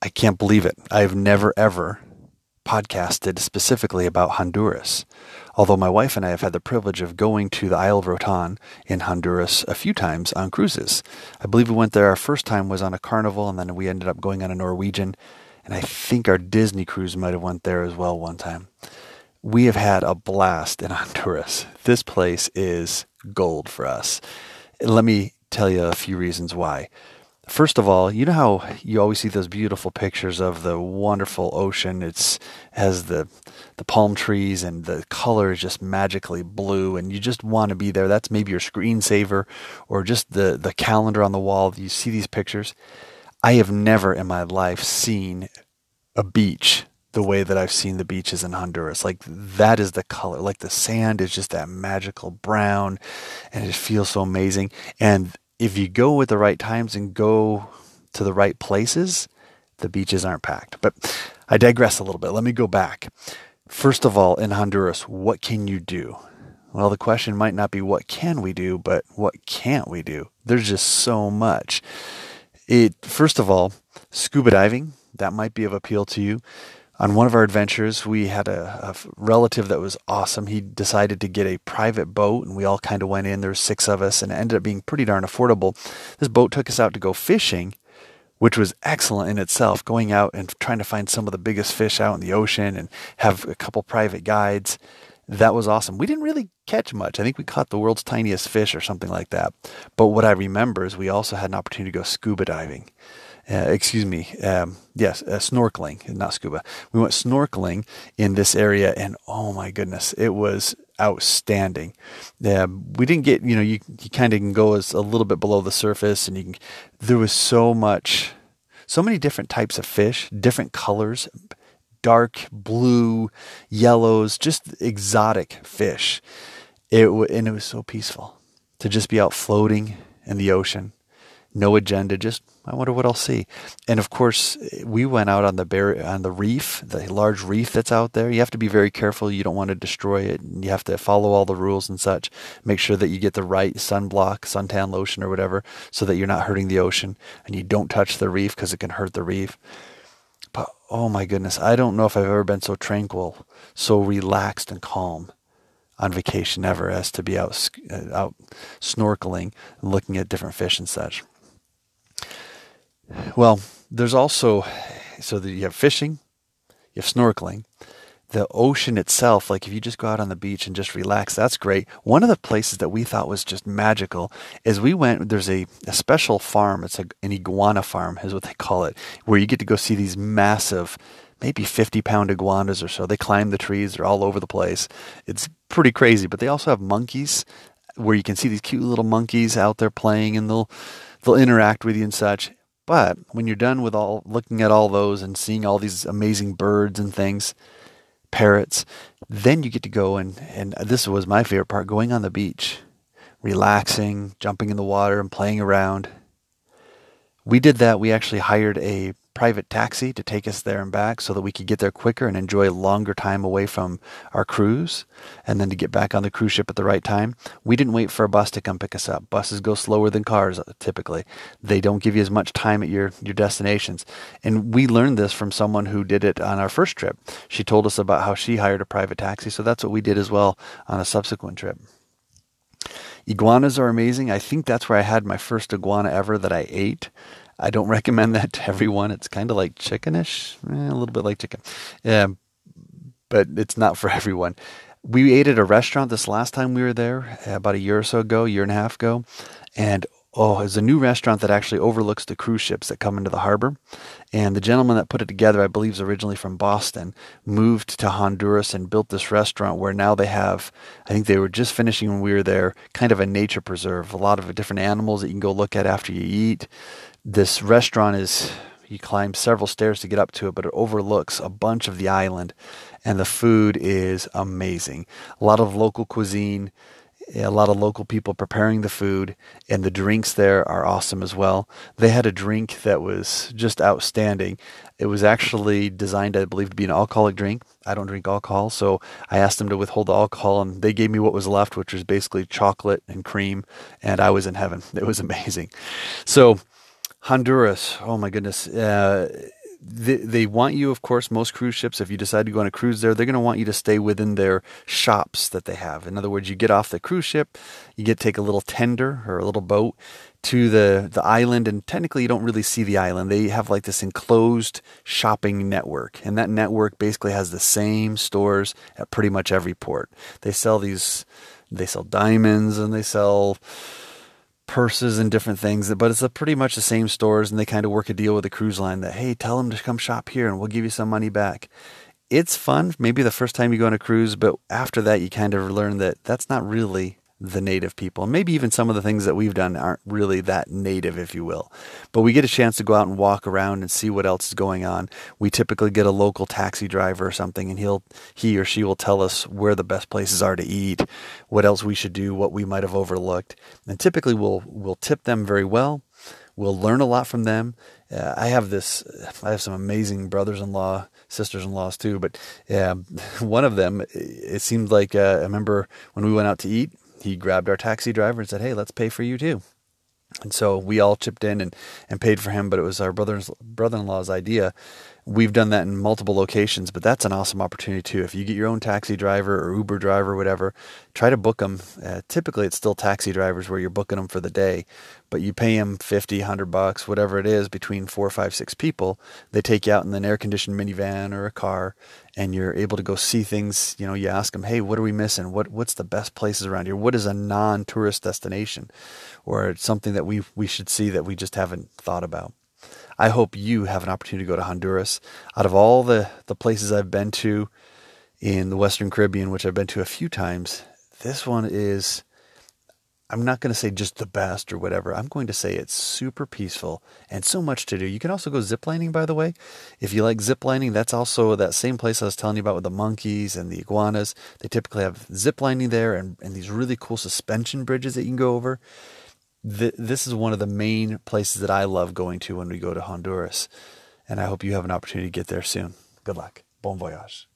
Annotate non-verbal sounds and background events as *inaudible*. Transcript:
I can't believe it. I've never ever podcasted specifically about Honduras. Although my wife and I have had the privilege of going to the Isle of Roatan in Honduras a few times on cruises. I believe we went there our first time was on a carnival and then we ended up going on a Norwegian and I think our Disney cruise might have went there as well one time. We have had a blast in *laughs* Honduras. This place is gold for us. Let me tell you a few reasons why. First of all, you know how you always see those beautiful pictures of the wonderful ocean. It's has the the palm trees and the color is just magically blue and you just want to be there. That's maybe your screensaver or just the the calendar on the wall. You see these pictures. I have never in my life seen a beach the way that I've seen the beaches in Honduras. Like that is the color. Like the sand is just that magical brown and it feels so amazing. And if you go at the right times and go to the right places, the beaches aren't packed. But I digress a little bit. Let me go back. First of all, in Honduras, what can you do? Well, the question might not be what can we do, but what can't we do? There's just so much. It first of all, scuba diving, that might be of appeal to you on one of our adventures, we had a, a, relative that was awesome. He decided to get a private boat, and we all kind of went in. There were six of us, and it ended up being pretty darn affordable. This boat took us out to go fishing, which was excellent in itself. Going out and trying to find some of the biggest fish out in the ocean, and have a couple private guides. That was awesome. We didn't really catch much. I think we caught the world's tiniest fish or something like that. But what I remember is we also had an opportunity to go scuba diving uh, excuse me, um, yes, uh, snorkeling, not scuba. We went snorkeling in this area, and oh my goodness, it was outstanding. Uh, we didn't get, you know, you, you kind of can go as a little bit below the surface, and you can. There was so much, so many different types of fish, different colors, dark blue, yellows, just exotic fish. It and it was so peaceful to just be out floating in the ocean no agenda, just I wonder what I'll see. And of course, we went out on the bar- on the reef, the large reef that's out there. You have to be very careful. You don't want to destroy it. You have to follow all the rules and such. Make sure that you get the right sunblock, suntan lotion, or whatever, so that you're not hurting the ocean and you don't touch the reef because it can hurt the reef. But oh my goodness, I don't know if I've ever been so tranquil, so relaxed and calm on vacation ever as to be out uh, out snorkeling and looking at different fish and such. Well, there's also so that you have fishing, you have snorkeling, the ocean itself. Like if you just go out on the beach and just relax, that's great. One of the places that we thought was just magical is we went. There's a, a special farm. It's a, an iguana farm, is what they call it, where you get to go see these massive. Maybe 50 pound iguanas or so. They climb the trees. They're all over the place. It's pretty crazy. But they also have monkeys where you can see these cute little monkeys out there playing and they'll they'll interact with you and such. But when you're done with all looking at all those and seeing all these amazing birds and things, parrots, then you get to go and and this was my favorite part going on the beach, relaxing, jumping in the water and playing around. We did that. We actually hired a private taxi to take us there and back so that we could get there quicker and enjoy a longer time away from our cruise and then to get back on the cruise ship at the right time. We didn't wait for a bus to come pick us up. Buses go slower than cars uh, typically. They don't give you as much time at your, your destinations. And we learned this from someone who did it on our first trip. She told us about how she hired a private taxi, so that's what we did as well on a subsequent trip. Iguanas are amazing. I think that's where I had my first iguana ever that I ate. I don't recommend that to everyone. It's kind of like chickenish, eh, a little bit like chicken, yeah, but it's not for *laughs* everyone. We ate at a restaurant this last time we were there, about a year or so ago, year and a half ago, and oh, it's a new restaurant that actually overlooks the cruise ships that come into the harbor. And the gentleman that put it together, I believe, is originally from Boston, moved to Honduras and built this restaurant where now they have, I think they were just finishing when we were there, kind of a nature preserve, a lot of different animals that you can go look at after you eat this restaurant is you climb several stairs to get up to it, but it overlooks a bunch of the island, and the food is amazing. A lot of local cuisine, a lot of local people preparing the food, and the drinks there are awesome as well. They had a drink that was just outstanding. It was actually designed, I believe, to be an alcoholic drink. I don't drink alcohol, so I asked them to withhold the alcohol, and they gave me what was left, which was basically chocolate and cream, and I was in heaven. *laughs* It was amazing. So, Honduras, oh my goodness. Uh, they, they want you, of course, most cruise ships, if you decide to go on a cruise there, they're going to want you to stay within their shops that they have. In other words, you get off the cruise ship, you get take a little tender or a little boat to the, the island, and technically you don't really see the island. They have like this enclosed shopping network, and that network basically has the same stores at pretty much every port. They sell these, they sell diamonds and they sell purses and different things, but it's pretty much the same stores, and they kind of work a deal with the cruise line that hey, tell them to come shop here, and we'll give you some money back. It's fun, maybe the first time you go on a cruise, but after that, you kind of learn that that's not really the native people. And maybe even some of the things that we've done aren't really that native, if you will. But we get a chance to go out and walk around and see what else is going on. We typically get a local taxi driver or something, and he'll he or she will tell us where the best places are to eat, what else we should do, what we might have overlooked. And typically we'll we'll tip them very well. We'll learn a lot from them. Uh, I have this. I have some amazing brothers-in-law, sisters-in-laws too. But uh, *laughs* one of them, it seemed like uh, I remember when we went out to eat he grabbed our taxi driver and said, "Hey, let's pay for you too." And so we all chipped in and, and paid for him, but it was our brother's brother-in-law's idea. We've done that in multiple locations, but that's an awesome opportunity too. If you get your own taxi driver or Uber driver, or whatever, try to book them. Uh, typically, it's still taxi drivers where you're booking them for the day, but you pay them 50, 100 bucks, whatever it is, between four, five, six people. They take you out in an air-conditioned minivan or a car, and you're able to go see things. You know, you ask them, "Hey, what are we missing? What what's the best places around here? What is a non-tourist destination, or something that we we should see that we just haven't thought about?" I hope you have an opportunity to go to Honduras. Out of all the, the places I've been to in the Western Caribbean, which I've been to a few times, this one is, I'm not going to say just the best or whatever. I'm going to say it's super peaceful and so much to do. You can also go ziplining, by the way. If you like ziplining, that's also that same place I was telling you about with the monkeys and the iguanas. They typically have ziplining there and, and these really cool suspension bridges that you can go over th- this is one of the main places that I love going to when we go to Honduras. And I hope you have an opportunity to get there soon. Good luck. Bon voyage.